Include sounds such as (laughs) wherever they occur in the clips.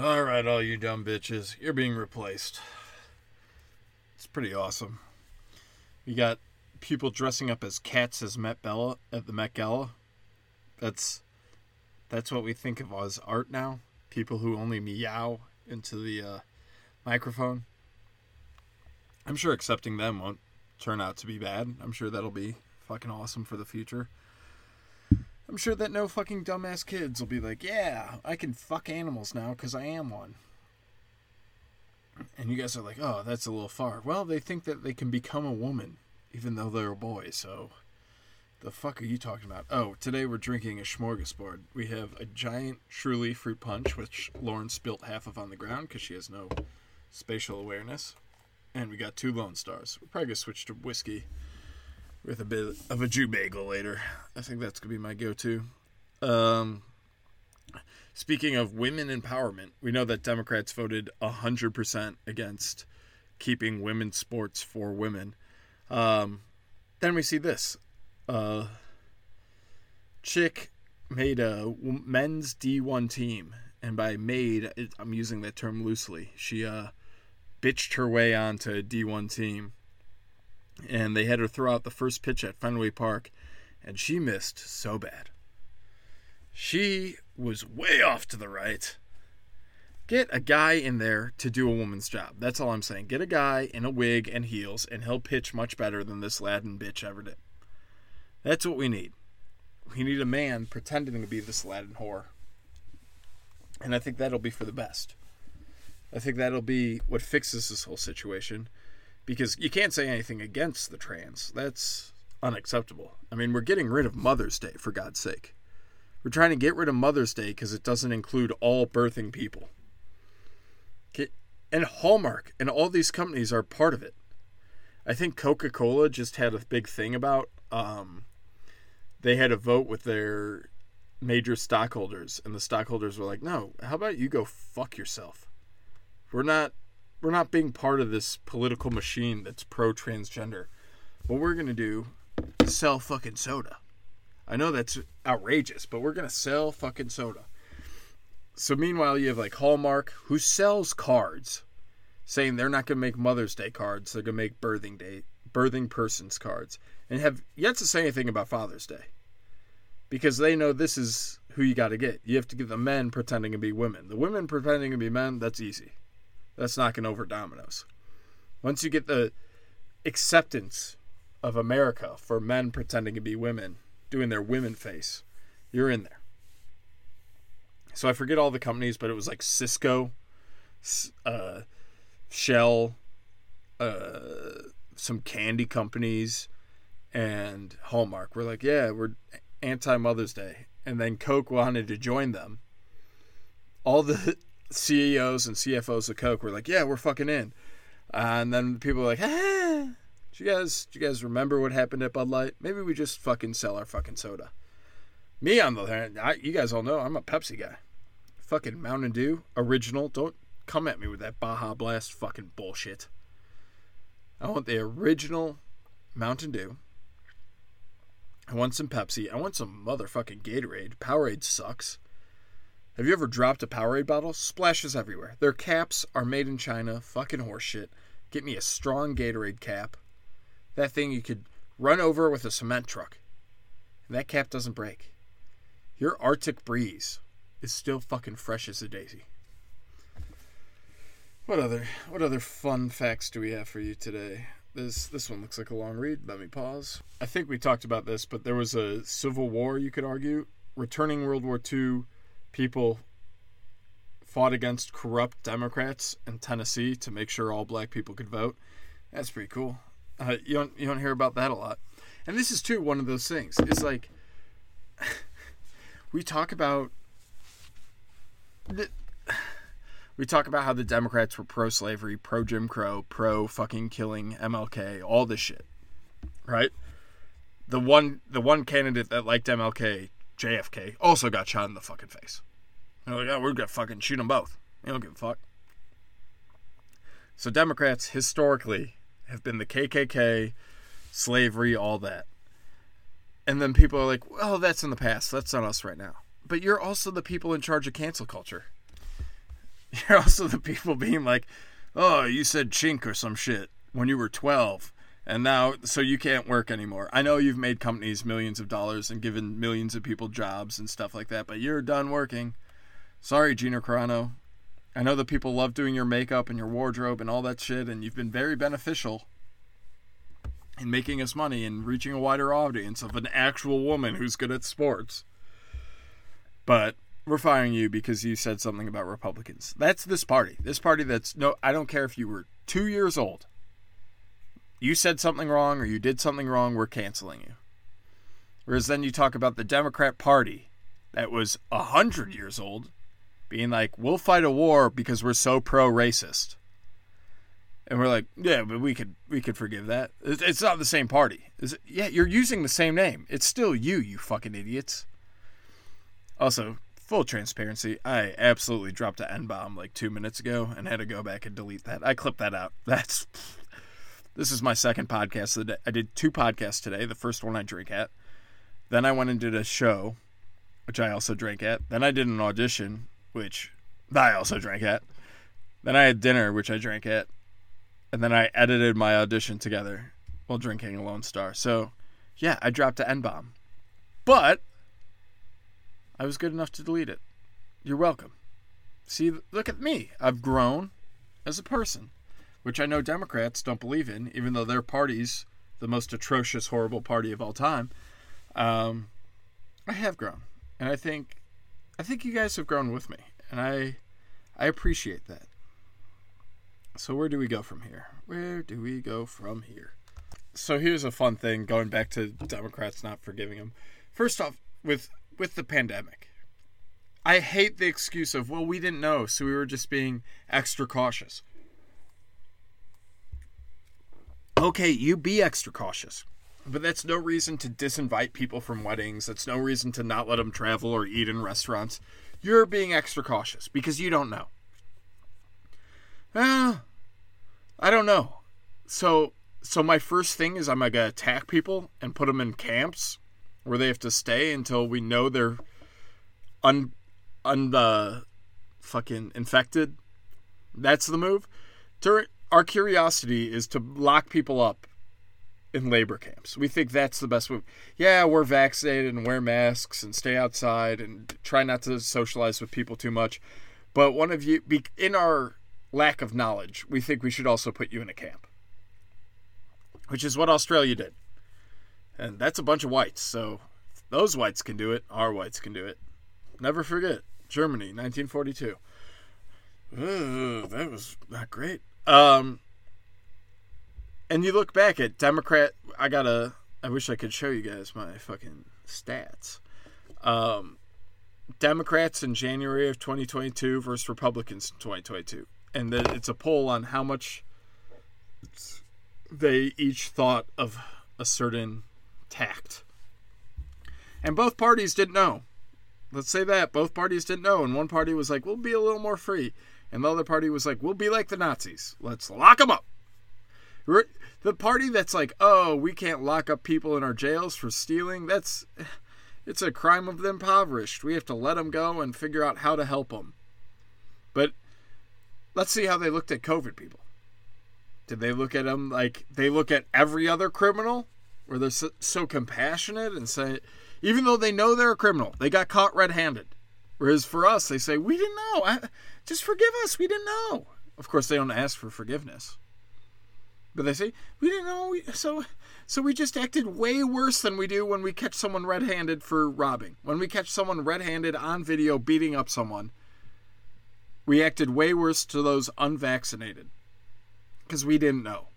All right, all you dumb bitches, you're being replaced. It's pretty awesome. You got people dressing up as cats as Met Bella at the Met Gala. That's that's what we think of as art now. People who only meow into the uh, microphone. I'm sure accepting them won't turn out to be bad. I'm sure that'll be fucking awesome for the future. I'm sure that no fucking dumbass kids will be like, yeah, I can fuck animals now because I am one. And you guys are like, oh, that's a little far. Well, they think that they can become a woman even though they're a boy, so. The fuck are you talking about? Oh, today we're drinking a smorgasbord. We have a giant Truly fruit punch, which Lauren spilt half of on the ground because she has no spatial awareness. And we got two Lone Stars. We're probably going to switch to whiskey with a bit of a Jew bagel later. I think that's to be my go to. Um, speaking of women empowerment, we know that Democrats voted 100% against keeping women's sports for women. Um, then we see this. Uh, chick made a men's D1 team. And by made, I'm using that term loosely. She uh, bitched her way onto a D1 team. And they had her throw out the first pitch at Fenway Park. And she missed so bad. She was way off to the right. Get a guy in there to do a woman's job. That's all I'm saying. Get a guy in a wig and heels, and he'll pitch much better than this Latin bitch ever did. That's what we need. We need a man pretending to be this Latin whore. And I think that'll be for the best. I think that'll be what fixes this whole situation. Because you can't say anything against the trans. That's unacceptable. I mean, we're getting rid of Mother's Day, for God's sake. We're trying to get rid of Mother's Day because it doesn't include all birthing people. And Hallmark and all these companies are part of it. I think Coca Cola just had a big thing about um, they had a vote with their major stockholders, and the stockholders were like, "No, how about you go fuck yourself? We're not we're not being part of this political machine that's pro transgender. What we're gonna do is sell fucking soda. I know that's outrageous, but we're gonna sell fucking soda." So meanwhile, you have like Hallmark, who sells cards, saying they're not gonna make Mother's Day cards; they're gonna make birthing day birthing persons cards and have yet to say anything about Father's Day. Because they know this is who you got to get. You have to get the men pretending to be women. The women pretending to be men, that's easy. That's knocking over dominoes. Once you get the acceptance of America for men pretending to be women, doing their women face, you're in there. So I forget all the companies, but it was like Cisco, uh, Shell, uh, some candy companies, and Hallmark were like, yeah, we're anti Mother's Day. And then Coke wanted to join them. All the CEOs and CFOs of Coke were like, yeah, we're fucking in. and then people were like, ah, do you guys, do you guys remember what happened at Bud Light? Maybe we just fucking sell our fucking soda. Me, on the other hand, I, you guys all know I'm a Pepsi guy. Fucking Mountain Dew, original. Don't come at me with that Baja Blast fucking bullshit. I want the original Mountain Dew. I want some Pepsi. I want some motherfucking Gatorade. Powerade sucks. Have you ever dropped a Powerade bottle? Splashes everywhere. Their caps are made in China. Fucking horseshit. Get me a strong Gatorade cap. That thing you could run over with a cement truck. And that cap doesn't break. Your Arctic breeze is still fucking fresh as a daisy. What other what other fun facts do we have for you today? This this one looks like a long read. Let me pause. I think we talked about this, but there was a civil war. You could argue, returning World War II, people fought against corrupt Democrats in Tennessee to make sure all black people could vote. That's pretty cool. Uh, you don't you don't hear about that a lot. And this is too one of those things. It's like (sighs) we talk about the, (sighs) we talk about how the Democrats were pro slavery, pro Jim Crow, pro fucking killing MLK, all this shit. Right? The one the one candidate that liked MLK, JFK, also got shot in the fucking face. They're like, oh, we're gonna fucking shoot them both. They don't give a fuck. So Democrats historically have been the KKK, slavery, all that. And then people are like, well, that's in the past. That's not us right now. But you're also the people in charge of cancel culture. (laughs) You're also the people being like, "Oh, you said chink or some shit when you were 12." And now, so you can't work anymore. I know you've made companies millions of dollars and given millions of people jobs and stuff like that, but you're done working. Sorry, Gina Carano. I know that people love doing your makeup and your wardrobe and all that shit, and you've been very beneficial in making us money and reaching a wider audience of an actual woman who's good at sports. But we're firing you because you said something about Republicans. That's this party. This party that's no, I don't care if you were two years old you said something wrong or you did something wrong, we're canceling you. Whereas then you talk about the Democrat Party that was a hundred years old, being like, "We'll fight a war because we're so pro-racist," and we're like, "Yeah, but we could we could forgive that. It's not the same party. It, yeah, you're using the same name. It's still you, you fucking idiots." Also, full transparency, I absolutely dropped an N bomb like two minutes ago and had to go back and delete that. I clipped that out. (laughs) That's this is my second podcast. I did two podcasts today. The first one I drank at. Then I went and did a show, which I also drank at. Then I did an audition, which I also drank at. Then I had dinner, which I drank at. And then I edited my audition together while drinking a Lone Star. So, yeah, I dropped an N bomb. But I was good enough to delete it. You're welcome. See, look at me. I've grown as a person which I know Democrats don't believe in, even though their party's the most atrocious, horrible party of all time. Um, I have grown, and I think, I think you guys have grown with me, and I, I appreciate that. So where do we go from here? Where do we go from here? So here's a fun thing going back to Democrats not forgiving them. First off, with with the pandemic, I hate the excuse of well we didn't know, so we were just being extra cautious. Okay, you be extra cautious. But that's no reason to disinvite people from weddings. That's no reason to not let them travel or eat in restaurants. You're being extra cautious because you don't know. Uh, I don't know. So, so my first thing is I'm gonna attack people and put them in camps where they have to stay until we know they're un, un, uh, fucking infected. That's the move. During our curiosity is to lock people up in labor camps. We think that's the best way. Yeah, we're vaccinated and wear masks and stay outside and try not to socialize with people too much. But one of you, in our lack of knowledge, we think we should also put you in a camp, which is what Australia did. And that's a bunch of whites. So those whites can do it. Our whites can do it. Never forget Germany, 1942. Ooh, that was not great. Um, and you look back at Democrat. I gotta. I wish I could show you guys my fucking stats. Um, Democrats in January of 2022 versus Republicans in 2022, and the, it's a poll on how much they each thought of a certain tact. And both parties didn't know. Let's say that both parties didn't know, and one party was like, "We'll be a little more free," And the other party was like, we'll be like the Nazis. Let's lock them up. The party that's like, oh, we can't lock up people in our jails for stealing, that's. (sighs) It's a crime of the impoverished. We have to let them go and figure out how to help them. But let's see how they looked at COVID people. Did they look at them like they look at every other criminal? Where they're so, so compassionate and say, even though they know they're a criminal, they got caught red handed. Whereas for us, they say, we didn't know. I, just forgive us. We didn't know. Of course, they don't ask for forgiveness. But they say, we didn't know. So, so we just acted way worse than we do when we catch someone red handed for robbing. When we catch someone red handed on video beating up someone, we acted way worse to those unvaccinated because we didn't know.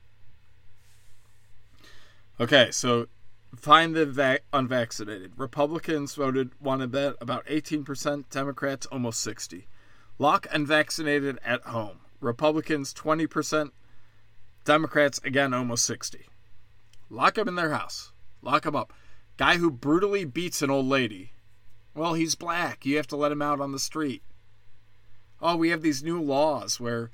Okay, so find the va- unvaccinated. Republicans voted wanted that about 18%, Democrats almost 60. Lock unvaccinated at home. Republicans 20%. Democrats again almost 60. Lock them in their house. Lock them up. Guy who brutally beats an old lady. Well, he's black. You have to let him out on the street. Oh, we have these new laws where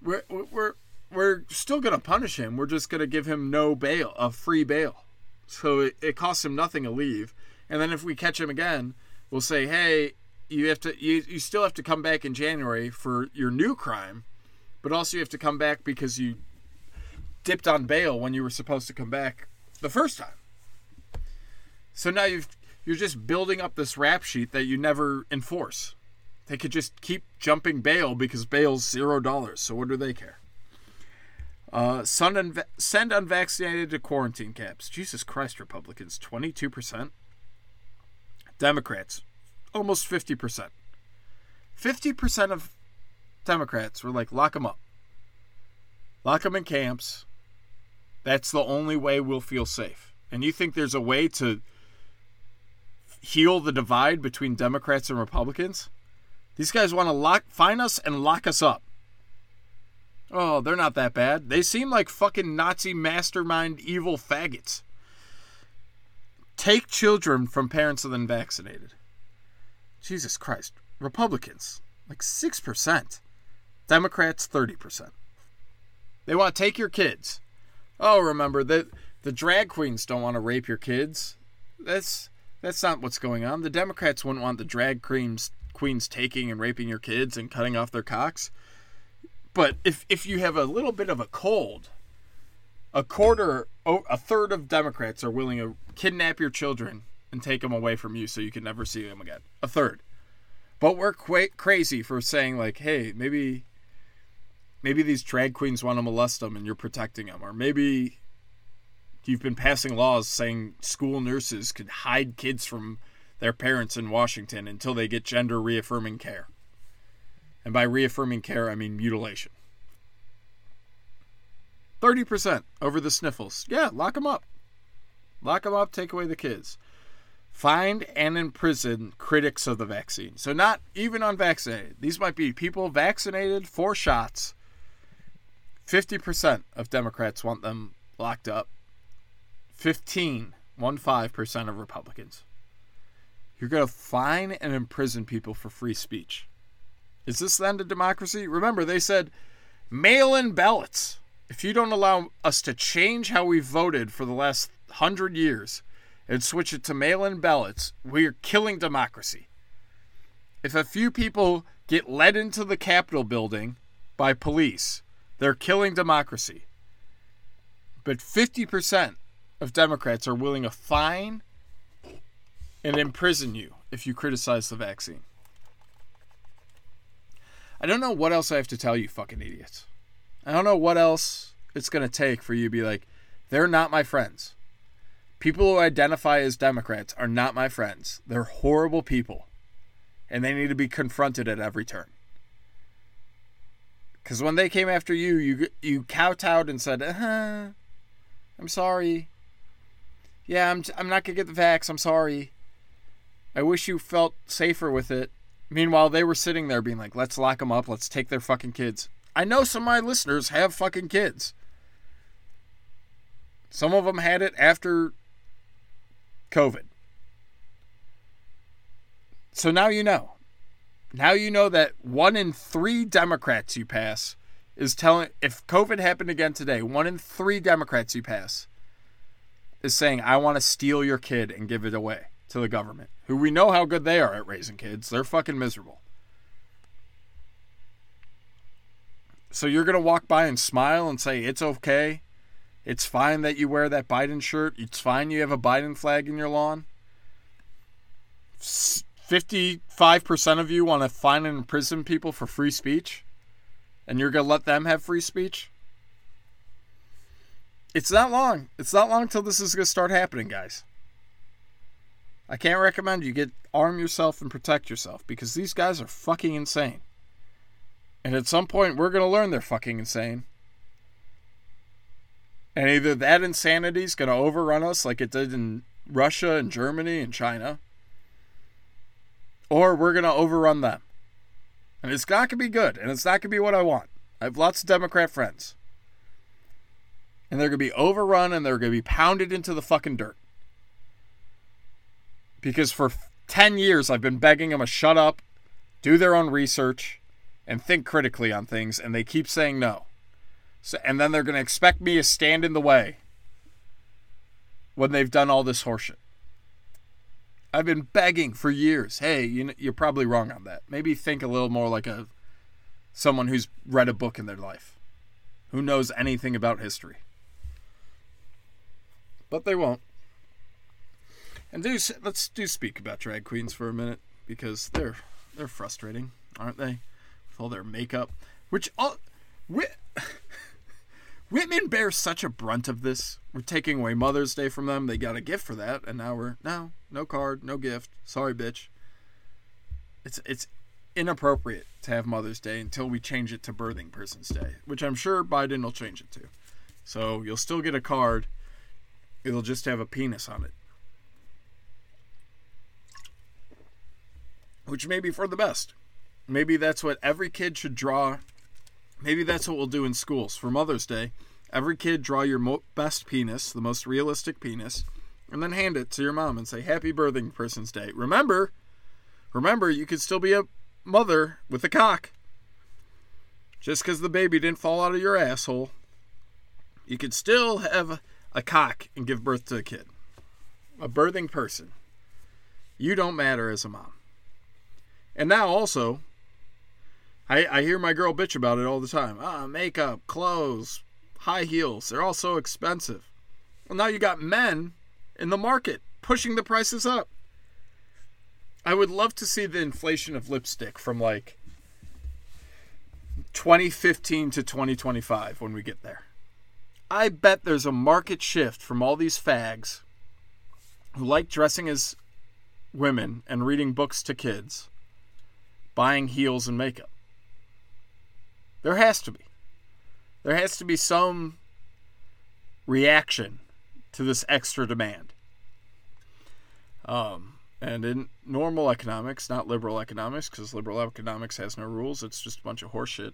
we're we're we're still going to punish him. We're just going to give him no bail, a free bail. So it, it costs him nothing to leave. And then if we catch him again, we'll say, "Hey, you have to you, you still have to come back in January for your new crime, but also you have to come back because you dipped on bail when you were supposed to come back the first time. So now you've you're just building up this rap sheet that you never enforce. They could just keep jumping bail because bail's zero dollars. So what do they care? Uh, send, send unvaccinated to quarantine camps. Jesus Christ, Republicans, 22%. Democrats, almost 50%. 50% of Democrats were like, lock them up. Lock them in camps. That's the only way we'll feel safe. And you think there's a way to heal the divide between Democrats and Republicans? These guys want to lock find us and lock us up. Oh, they're not that bad. They seem like fucking Nazi mastermind evil faggots. Take children from parents of the unvaccinated. Jesus Christ. Republicans, like 6%. Democrats, 30%. They want to take your kids. Oh, remember that the drag queens don't want to rape your kids. That's that's not what's going on. The Democrats wouldn't want the drag queens queens taking and raping your kids and cutting off their cocks. But if if you have a little bit of a cold, a quarter, a third of Democrats are willing to kidnap your children and take them away from you so you can never see them again. A third. But we're quite crazy for saying like, hey, maybe maybe these drag queens want to molest them and you're protecting them, or maybe you've been passing laws saying school nurses could hide kids from their parents in Washington until they get gender reaffirming care. And by reaffirming care, I mean mutilation. 30% over the sniffles. Yeah, lock them up. Lock them up, take away the kids. Find and imprison critics of the vaccine. So, not even unvaccinated. These might be people vaccinated, four shots. 50% of Democrats want them locked up. 15, 15% of Republicans. You're going to fine and imprison people for free speech. Is this the end of democracy? Remember, they said mail in ballots. If you don't allow us to change how we voted for the last hundred years and switch it to mail in ballots, we're killing democracy. If a few people get led into the Capitol building by police, they're killing democracy. But 50% of Democrats are willing to fine and imprison you if you criticize the vaccine. I don't know what else I have to tell you, fucking idiots. I don't know what else it's going to take for you to be like, they're not my friends. People who identify as Democrats are not my friends. They're horrible people. And they need to be confronted at every turn. Because when they came after you, you you kowtowed and said, uh-huh, I'm sorry. Yeah, I'm, I'm not going to get the vax. I'm sorry. I wish you felt safer with it. Meanwhile, they were sitting there being like, let's lock them up. Let's take their fucking kids. I know some of my listeners have fucking kids. Some of them had it after COVID. So now you know. Now you know that one in three Democrats you pass is telling, if COVID happened again today, one in three Democrats you pass is saying, I want to steal your kid and give it away to the government, who we know how good they are at raising kids. They're fucking miserable. So you're going to walk by and smile and say, it's okay. It's fine that you wear that Biden shirt. It's fine you have a Biden flag in your lawn. 55% of you want to fine and imprison people for free speech. And you're going to let them have free speech? It's not long. It's not long till this is going to start happening, guys. I can't recommend you get arm yourself and protect yourself because these guys are fucking insane. And at some point, we're going to learn they're fucking insane. And either that insanity is going to overrun us like it did in Russia and Germany and China, or we're going to overrun them. And it's not going to be good, and it's not going to be what I want. I have lots of Democrat friends. And they're going to be overrun and they're going to be pounded into the fucking dirt because for 10 years I've been begging them to shut up, do their own research, and think critically on things, and they keep saying no. So, and then they're going to expect me to stand in the way when they've done all this horseshit. I've been begging for years. Hey, you you're probably wrong on that. Maybe think a little more like a someone who's read a book in their life, who knows anything about history. But they won't. And do let's do speak about drag queens for a minute because they're they're frustrating, aren't they? With all their makeup, which all Whit, (laughs) Whitman bears such a brunt of this. We're taking away Mother's Day from them. They got a gift for that, and now we're no, no card, no gift. Sorry, bitch. It's it's inappropriate to have Mother's Day until we change it to Birthing Person's Day, which I'm sure Biden will change it to. So you'll still get a card. It'll just have a penis on it. Which may be for the best. Maybe that's what every kid should draw. Maybe that's what we'll do in schools for Mother's Day. Every kid draw your mo- best penis, the most realistic penis, and then hand it to your mom and say, Happy Birthing Person's Day. Remember, remember, you could still be a mother with a cock. Just because the baby didn't fall out of your asshole, you could still have a cock and give birth to a kid. A birthing person. You don't matter as a mom. And now also, I, I hear my girl bitch about it all the time. Ah, makeup, clothes, high heels, they're all so expensive. Well, now you got men in the market pushing the prices up. I would love to see the inflation of lipstick from like 2015 to 2025 when we get there. I bet there's a market shift from all these fags who like dressing as women and reading books to kids buying heels and makeup. There has to be. There has to be some reaction to this extra demand. Um, and in normal economics, not liberal economics, because liberal economics has no rules, it's just a bunch of horseshit,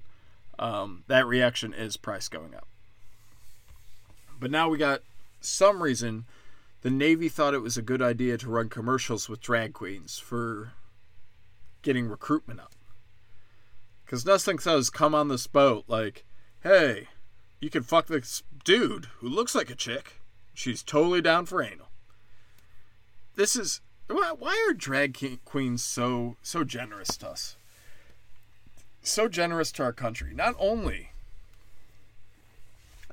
um, that reaction is price going up. But now we got some reason the Navy thought it was a good idea to run commercials with drag queens for getting recruitment up. Because nothing says come on this boat like, hey, you can fuck this dude who looks like a chick. She's totally down for anal. This is why, why are drag queens so so generous to us? So generous to our country. Not only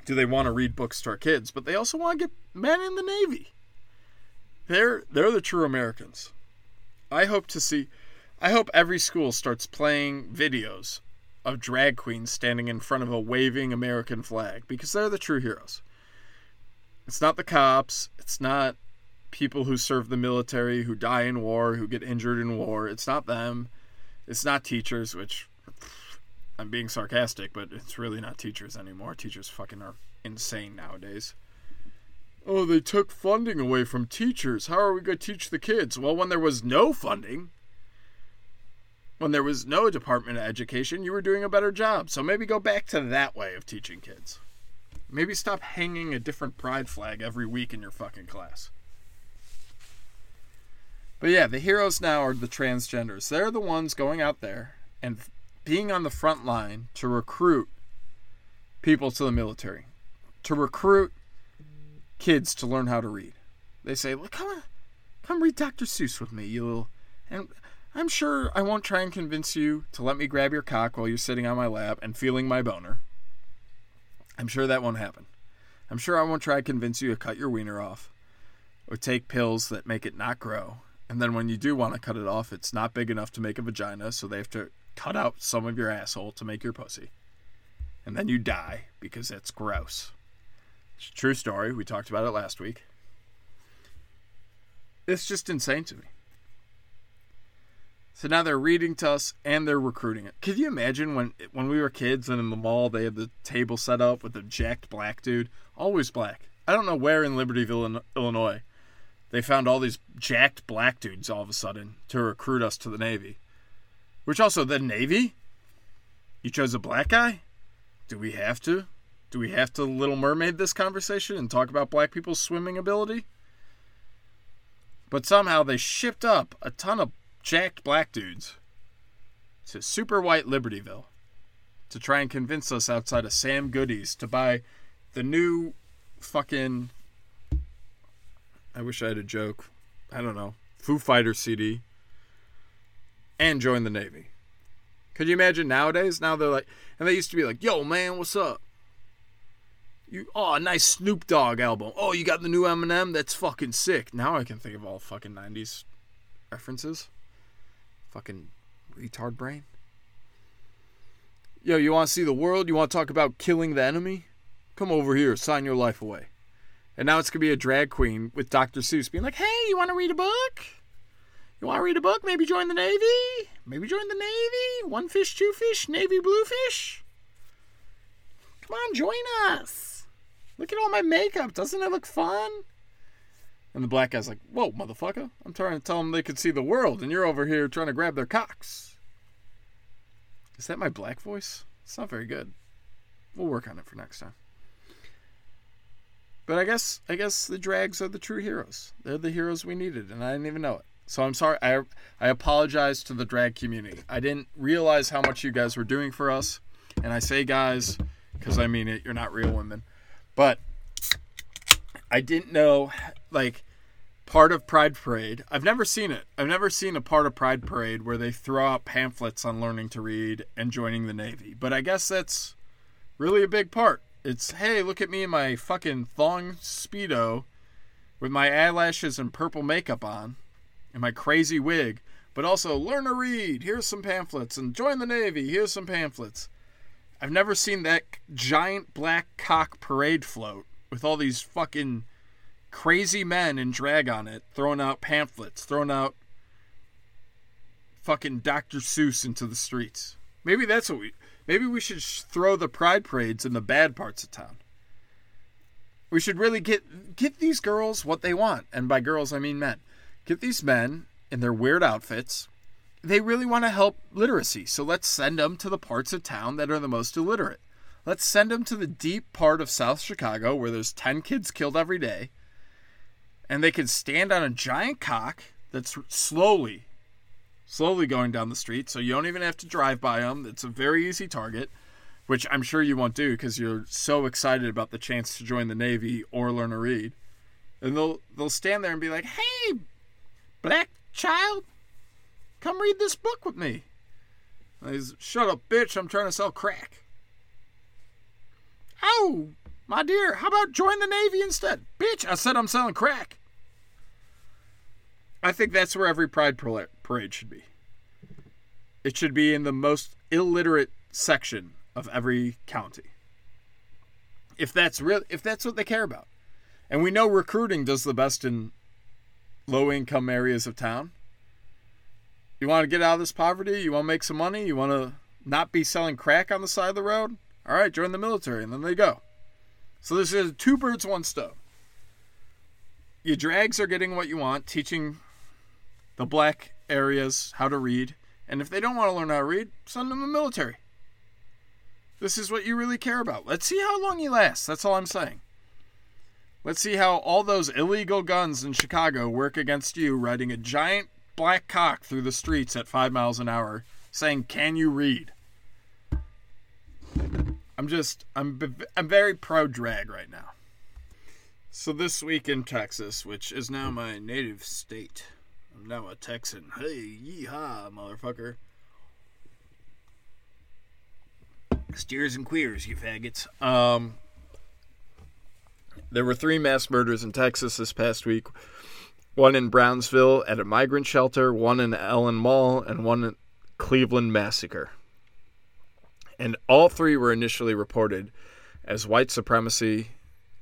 do they want to read books to our kids, but they also want to get men in the Navy. They're they're the true Americans. I hope to see I hope every school starts playing videos of drag queens standing in front of a waving American flag because they're the true heroes. It's not the cops, it's not people who serve the military, who die in war, who get injured in war. It's not them. It's not teachers, which I'm being sarcastic, but it's really not teachers anymore. Teachers fucking are insane nowadays. Oh, they took funding away from teachers. How are we going to teach the kids? Well, when there was no funding, when there was no Department of Education, you were doing a better job. So maybe go back to that way of teaching kids. Maybe stop hanging a different pride flag every week in your fucking class. But yeah, the heroes now are the transgenders. They're the ones going out there and being on the front line to recruit people to the military, to recruit kids to learn how to read. They say, "Look, come on, come read Dr. Seuss with me, you little." And I'm sure I won't try and convince you to let me grab your cock while you're sitting on my lap and feeling my boner. I'm sure that won't happen. I'm sure I won't try to convince you to cut your wiener off or take pills that make it not grow. And then when you do want to cut it off, it's not big enough to make a vagina, so they have to cut out some of your asshole to make your pussy. And then you die because it's gross. It's a true story. We talked about it last week. It's just insane to me. So now they're reading to us and they're recruiting it. Could you imagine when when we were kids and in the mall they had the table set up with a jacked black dude, always black. I don't know where in Libertyville, Illinois, they found all these jacked black dudes all of a sudden to recruit us to the Navy. Which also the Navy? You chose a black guy? Do we have to? Do we have to Little Mermaid this conversation and talk about black people's swimming ability? But somehow they shipped up a ton of jacked black dudes to super white Libertyville to try and convince us outside of Sam Goody's to buy the new fucking. I wish I had a joke. I don't know. Foo Fighter CD, and join the Navy. Could you imagine nowadays? Now they're like, and they used to be like, "Yo, man, what's up? You, oh, a nice Snoop Dogg album. Oh, you got the new Eminem? That's fucking sick." Now I can think of all fucking '90s references. Fucking retard brain. Yo, you want to see the world? You want to talk about killing the enemy? Come over here, sign your life away. And now it's gonna be a drag queen with Dr. Seuss being like, "Hey, you want to read a book? You want to read a book? Maybe join the Navy. Maybe join the Navy. One fish, two fish, Navy blue fish. Come on, join us. Look at all my makeup. Doesn't it look fun?" And the black guy's like, "Whoa, motherfucker! I'm trying to tell them they could see the world, and you're over here trying to grab their cocks." Is that my black voice? It's not very good. We'll work on it for next time. But I guess I guess the drags are the true heroes. They're the heroes we needed, and I didn't even know it. So I'm sorry. I I apologize to the drag community. I didn't realize how much you guys were doing for us, and I say guys because I mean it. You're not real women, but I didn't know like part of Pride Parade. I've never seen it. I've never seen a part of Pride Parade where they throw out pamphlets on learning to read and joining the Navy. But I guess that's really a big part. It's hey, look at me in my fucking thong speedo with my eyelashes and purple makeup on and my crazy wig, but also learn to read. Here's some pamphlets and join the Navy. Here's some pamphlets. I've never seen that giant black cock parade float with all these fucking crazy men in drag on it throwing out pamphlets, throwing out fucking Dr. Seuss into the streets. Maybe that's what we Maybe we should throw the pride parades in the bad parts of town. We should really get get these girls what they want, and by girls I mean men. Get these men in their weird outfits. They really want to help literacy, so let's send them to the parts of town that are the most illiterate. Let's send them to the deep part of South Chicago where there's 10 kids killed every day, and they can stand on a giant cock that's slowly slowly going down the street, so you don't even have to drive by them. It's a very easy target, which I'm sure you won't do because you're so excited about the chance to join the Navy or learn to read. And they'll they'll stand there and be like, "Hey, black child, come read this book with me." He's, "Shut up, bitch! I'm trying to sell crack." Oh, my dear, how about join the Navy instead? Bitch, I said I'm selling crack. I think that's where every Pride parade should be. It should be in the most illiterate section of every county. If that's real, if that's what they care about, and we know recruiting does the best in low-income areas of town. You want to get out of this poverty? You want to make some money? You want to not be selling crack on the side of the road? All right, join the military, and then they go. So this is two birds, one stone. Your drags are getting what you want, teaching the black areas how to read. And if they don't want to learn how to read, send them to the military. This is what you really care about. Let's see how long you last. That's all I'm saying. Let's see how all those illegal guns in Chicago work against you riding a giant black cock through the streets at five miles an hour saying, Can you read? I'm just, I'm, I'm very pro drag right now. So this week in Texas, which is now my native state, I'm now a Texan. Hey, yeehaw, motherfucker. Steers and queers, you faggots. Um, there were three mass murders in Texas this past week. One in Brownsville at a migrant shelter, one in Allen Mall, and one in Cleveland massacre. And all three were initially reported as white supremacy,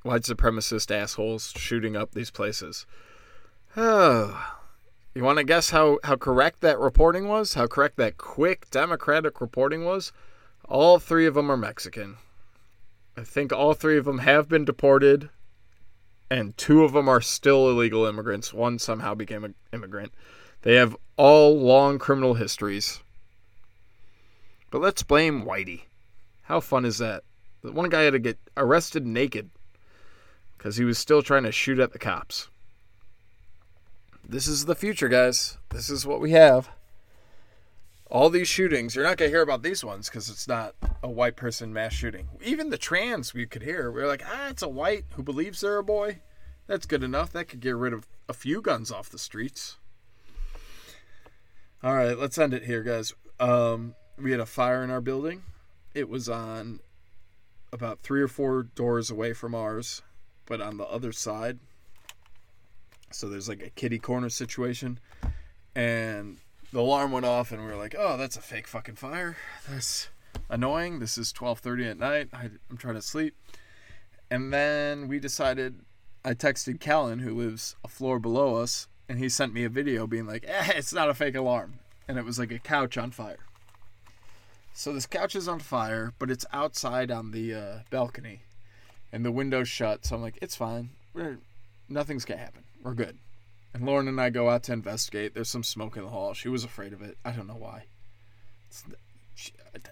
white supremacist assholes shooting up these places. Oh, (sighs) you want to guess how, how correct that reporting was? How correct that quick Democratic reporting was? All three of them are Mexican. I think all three of them have been deported, and two of them are still illegal immigrants. One somehow became an immigrant. They have all long criminal histories. But let's blame Whitey. How fun is that? The one guy had to get arrested naked because he was still trying to shoot at the cops this is the future, guys. This is what we have. All these shootings, you're not going to hear about these ones because it's not a white person mass shooting. Even the trans, we could hear. We are like, ah, it's a white who believes they're a boy. That's good enough. That could get rid of a few guns off the streets. All right, let's end it here, guys. Um, we had a fire in our building. It was on about three or four doors away from ours, but on the other side. So there's like a kitty corner situation, and the alarm went off, and we were like, "Oh, that's a fake fucking fire. That's annoying. This is 12:30 at night. I, I'm trying to sleep." And then we decided. I texted Callan, who lives a floor below us, and he sent me a video being like, eh, "It's not a fake alarm," and it was like a couch on fire. So this couch is on fire, but it's outside on the uh, balcony, and the window's shut. So I'm like, it's fine. We're, nothing's gonna happen. We're good. And Lauren and I go out to investigate. There's some smoke in the hall. She was afraid of it. I don't know why. She,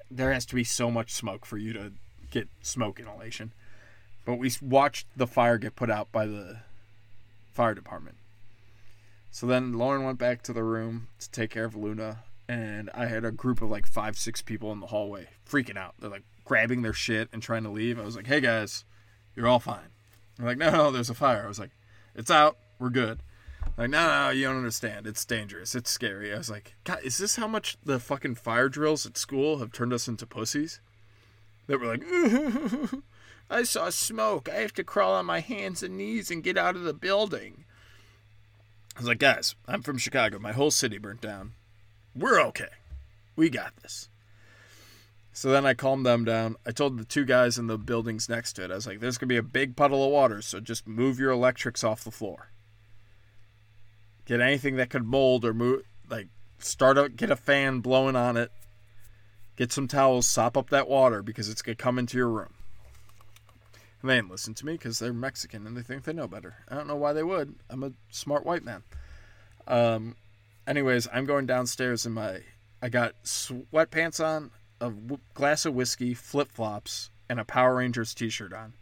there has to be so much smoke for you to get smoke inhalation. But we watched the fire get put out by the fire department. So then Lauren went back to the room to take care of Luna, and I had a group of like five, six people in the hallway freaking out. They're like grabbing their shit and trying to leave. I was like, hey guys, you're all fine. They're like, no, no, there's a fire. I was like, it's out. We're good. Like, no, no, you don't understand. It's dangerous. It's scary. I was like, God, is this how much the fucking fire drills at school have turned us into pussies? That were like, (laughs) I saw smoke. I have to crawl on my hands and knees and get out of the building. I was like, guys, I'm from Chicago. My whole city burnt down. We're okay. We got this. So then I calmed them down. I told the two guys in the buildings next to it, I was like, there's going to be a big puddle of water, so just move your electrics off the floor. Get anything that could mold or move, like, start a, get a fan blowing on it. Get some towels, sop up that water because it's going to come into your room. And they didn't listen to me because they're Mexican and they think they know better. I don't know why they would. I'm a smart white man. Um, anyways, I'm going downstairs in my. I got sweatpants on, a w- glass of whiskey, flip flops, and a Power Rangers t shirt on.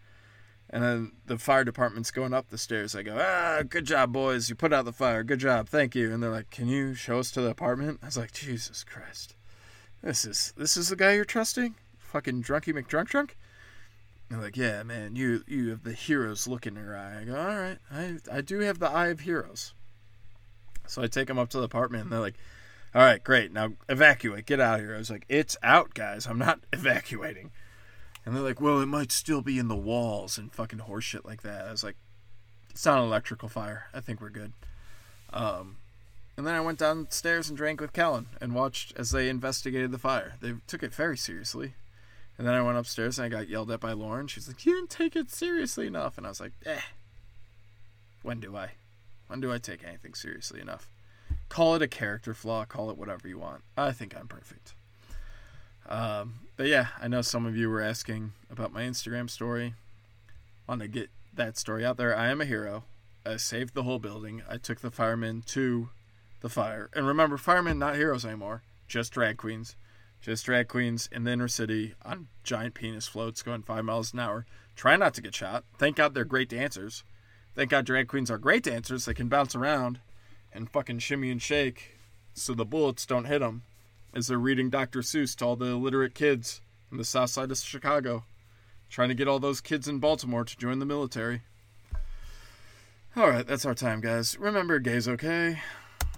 And then the fire department's going up the stairs. I go, ah, good job, boys. You put out the fire. Good job. Thank you. And they're like, can you show us to the apartment? I was like, Jesus Christ. This is this is the guy you're trusting? Fucking drunky McDrunk drunk? They're like, yeah, man, you you have the hero's look in your eye. I go, all right, I I do have the eye of heroes. So I take them up to the apartment, and they're like, all right, great, now evacuate, get out of here. I was like, it's out, guys. I'm not (laughs) evacuating. And they're like, well, it might still be in the walls and fucking horseshit like that. I was like, it's not an electrical fire. I think we're good. Um, and then I went downstairs and drank with Kellen and watched as they investigated the fire. They took it very seriously. And then I went upstairs and I got yelled at by Lauren. She's like, You didn't take it seriously enough. And I was like, Eh. When do I? When do I take anything seriously enough? Call it a character flaw, call it whatever you want. I think I'm perfect. Um, but yeah, I know some of you were asking about my Instagram story. Want to get that story out there. I am a hero. I saved the whole building. I took the firemen to the fire. And remember, firemen not heroes anymore, just drag queens. Just drag queens in the inner city on giant penis floats going five miles an hour. Try not to get shot. Thank God they're great dancers. Thank God drag queens are great dancers. They can bounce around and fucking shimmy and shake so the bullets don't hit them as they're reading Dr. Seuss to all the illiterate kids in the south side of Chicago, trying to get all those kids in Baltimore to join the military. All right, that's our time, guys. Remember, gay's okay.